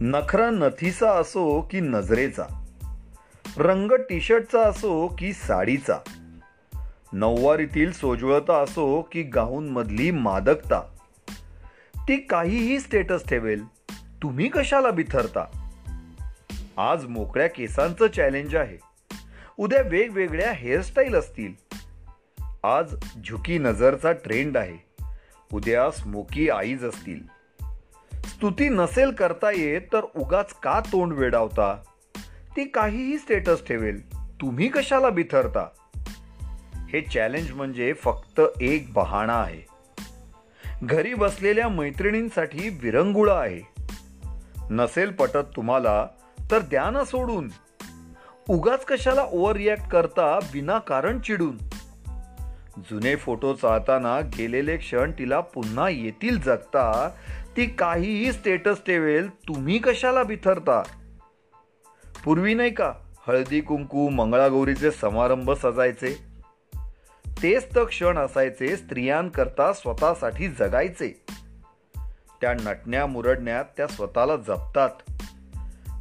नखरा नथीचा असो की नजरेचा रंग टी शर्टचा असो की साडीचा नऊवारीतील सोजवळता असो की गाऊनमधली मादकता ती काहीही स्टेटस ठेवेल तुम्ही कशाला बिथरता? आज मोकळ्या केसांचं चॅलेंज आहे. उद्या वेगवेगळ्या हेअरस्टाईल असतील. आज झुकी नजरचा ट्रेंड आहे. उद्या स्मोकी आईज असतील. स्तुती नसेल करता येत तर उगाच का तोंड वेडावता? ती काहीही स्टेटस ठेवेल. तुम्ही कशाला बिथरता? हे चॅलेंज म्हणजे फक्त एक बहाणा आहे. घरी बसलेल्या मैत्रिणींसाठी विरंगुळा आहे. नसेल पटत तुम्हाला तर द्या ना सोडून. उगाच कशाला ओव्हर रिॲक्ट करता विनाकारण चिडून. जुने फोटो चालताना गेलेले क्षण तिला पुन्हा येतील जगता. ती काहीही स्टेटस ठेवेल तुम्ही कशाला बिथरता? पूर्वी नाही का हळदी कुंकू मंगळागौरीचे समारंभ सजायचे? तेच तर क्षण असायचे स्त्रियांकरता स्वतःसाठी जगायचे. त्या नटण्या मुरडण्यात त्या स्वतःला जपतात.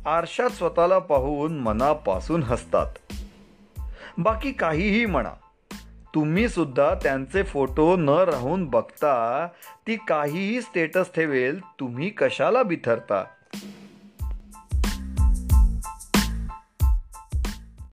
आरशात स्वतःला पाहून मनापासून हसतात. बाकी काहीही म्हणा. तुम्ही सुद्धा त्यांचे फोटो न राहून बघता ती काहीही स्टेटस ठेवेल तुम्ही कशाला बिथरता?